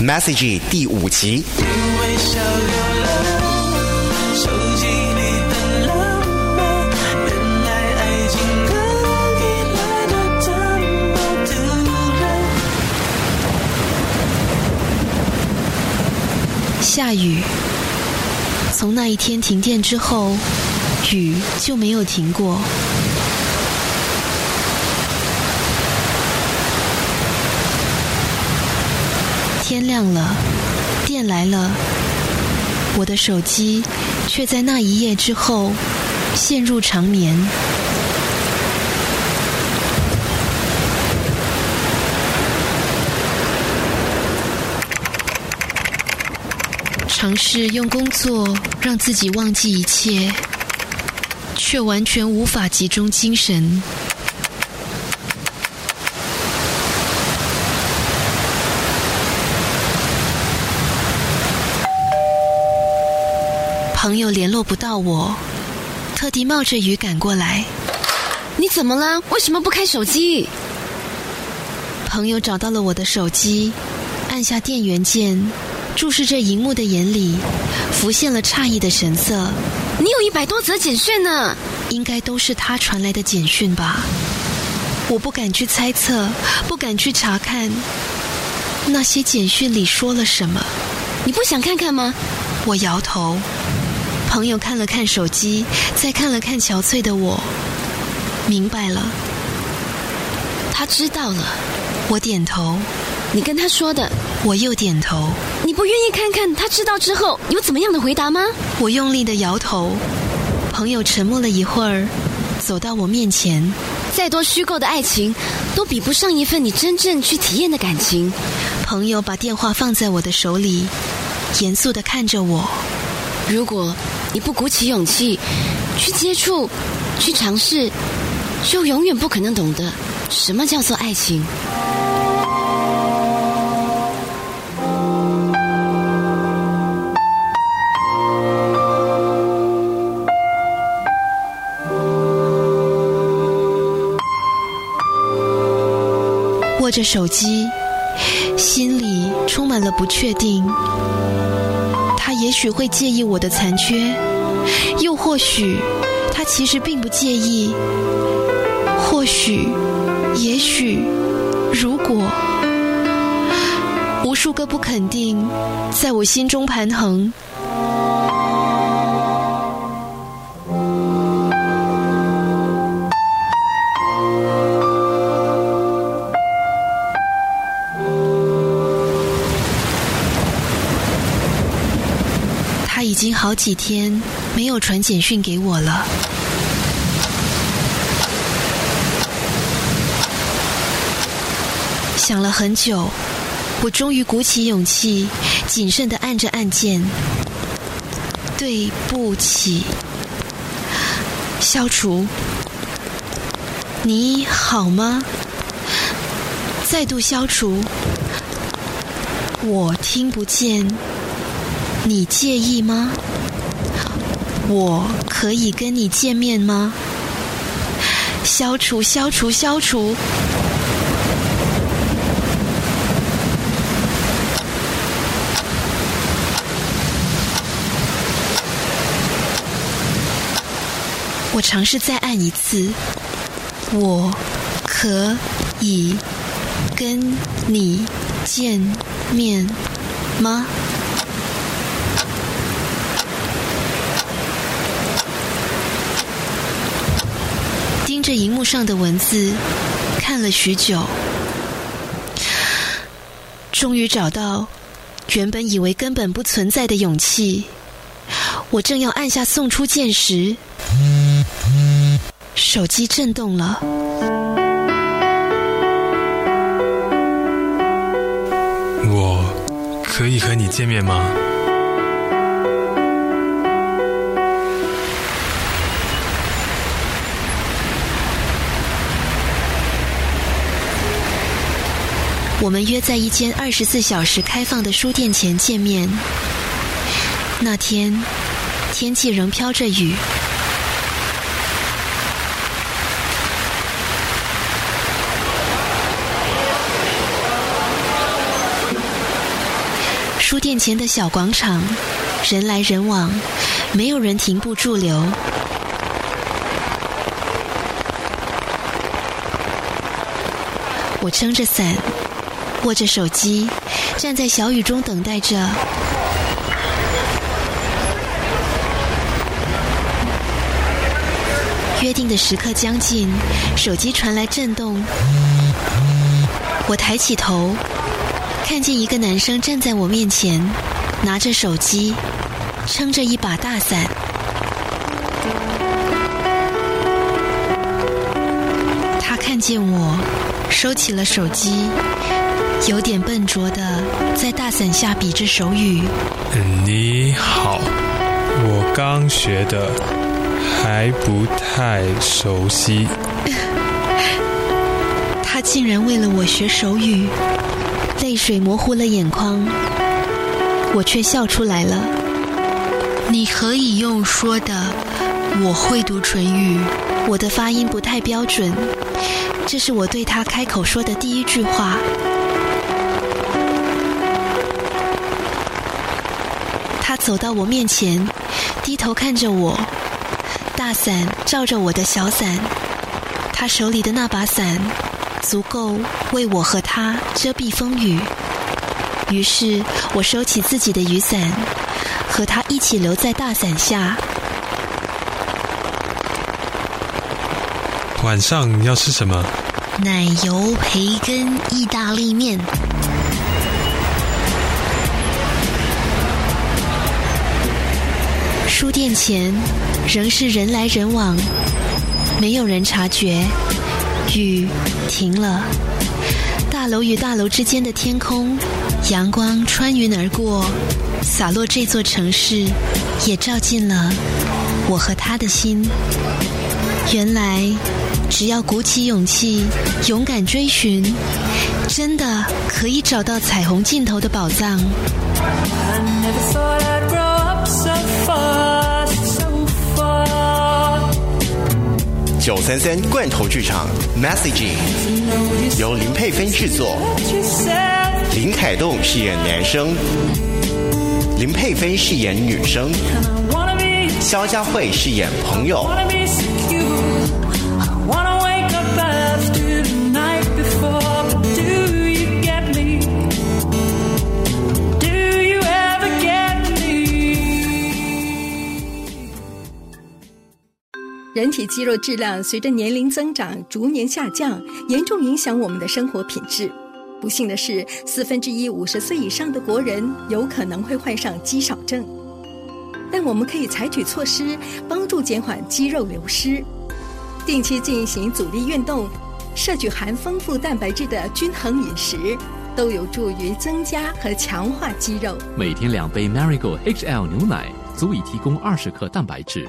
Message 第五集。下雨。从那一天停电之后，雨就没有停过。天亮了，电来了，我的手机却在那一夜之后陷入长眠。尝试用工作让自己忘记一切，却完全无法集中精神。朋友联络不到我，特地冒着雨赶过来。你怎么了？为什么不开手机？朋友找到了我的手机，按下电源键，注视着荧幕的眼里浮现了诧异的神色。你有一百多则简讯呢。应该都是他传来的简讯吧？我不敢去猜测，不敢去查看那些简讯里说了什么。你不想看看吗？我摇头。朋友看了看手机，再看了看憔悴的我，明白了。他知道了。我点头。你跟他说的。我又点头。你不愿意看看他知道之后有怎么样的回答吗？我用力的摇头。朋友沉默了一会儿，走到我面前。再多虚构的爱情，都比不上一份你真正去体验的感情。朋友把电话放在我的手里，严肃的看着我。如果你不鼓起勇气去接触、去尝试，就永远不可能懂得什么叫做爱情。握着手机，心里充满了不确定。也许会介意我的残缺，又或许他其实并不介意。或许，也许，如果，无数个不肯定在我心中盘横。好几天没有传简讯给我了。想了很久，我终于鼓起勇气，谨慎的按着按键。对不起，消除。你好吗？再度消除。我听不见。你介意吗？我可以跟你见面吗？消除，消除，消除。我尝试再按一次。我可以跟你见面吗？着荧幕上的文字看了许久，终于找到原本以为根本不存在的勇气。我正要按下送出键时，手机震动了。我可以和你见面吗？我们约在一间二十四小时开放的书店前见面。那天天气仍飘着雨，书店前的小广场人来人往，没有人停步驻留。我撑着伞，握着手机，站在小雨中等待着。约定的时刻将近，手机传来震动。我抬起头，看见一个男生站在我面前，拿着手机，撑着一把大伞。他看见我，收起了手机，有点笨拙的在大伞下比着手语。嗯你好，我刚学的，还不太熟悉。他竟然为了我学手语，泪水模糊了眼眶，我却笑出来了。你可以用说的，我会读唇语。我的发音不太标准，这是我对他开口说的第一句话。走到我面前，低头看着我，大伞罩着我的小伞，他手里的那把伞足够为我和他遮蔽风雨。于是我收起自己的雨伞，和他一起留在大伞下。晚上要吃什么？奶油培根意大利面。书店前仍是人来人往，没有人察觉。雨停了，大楼与大楼之间的天空，阳光穿云而过，洒落这座城市，也照进了我和他的心。原来，只要鼓起勇气，勇敢追寻，真的可以找到彩虹尽头的宝藏。Never thought I'd grow up so fast, 九三三罐头剧场 Messaging 由林佩芬制作，林凯栋饰演男生，林佩芬饰演女生，肖佳慧饰演朋友。人体肌肉质量随着年龄增长逐年下降，严重影响我们的生活品质。不幸的是，四分之一五十岁以上的国人有可能会患上肌少症。但我们可以采取措施，帮助减缓肌肉流失。定期进行阻力运动，摄取含丰富蛋白质的均衡饮食，都有助于增加和强化肌肉。每天两杯 Marigold HL 牛奶足以提供二十克蛋白质，